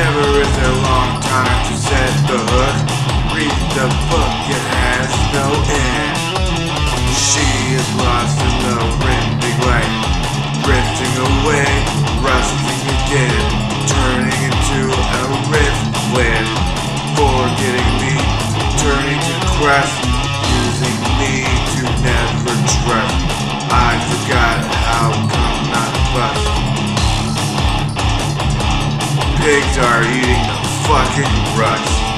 Never is a long time to set the hook. Read the book, it has no end. She is lost in the winding light, drifting away, rusting again. Pigs are eating the fucking rust.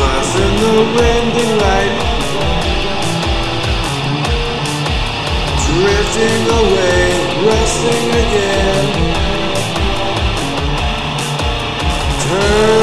Lost in the rending light, drifting away, resting again, turning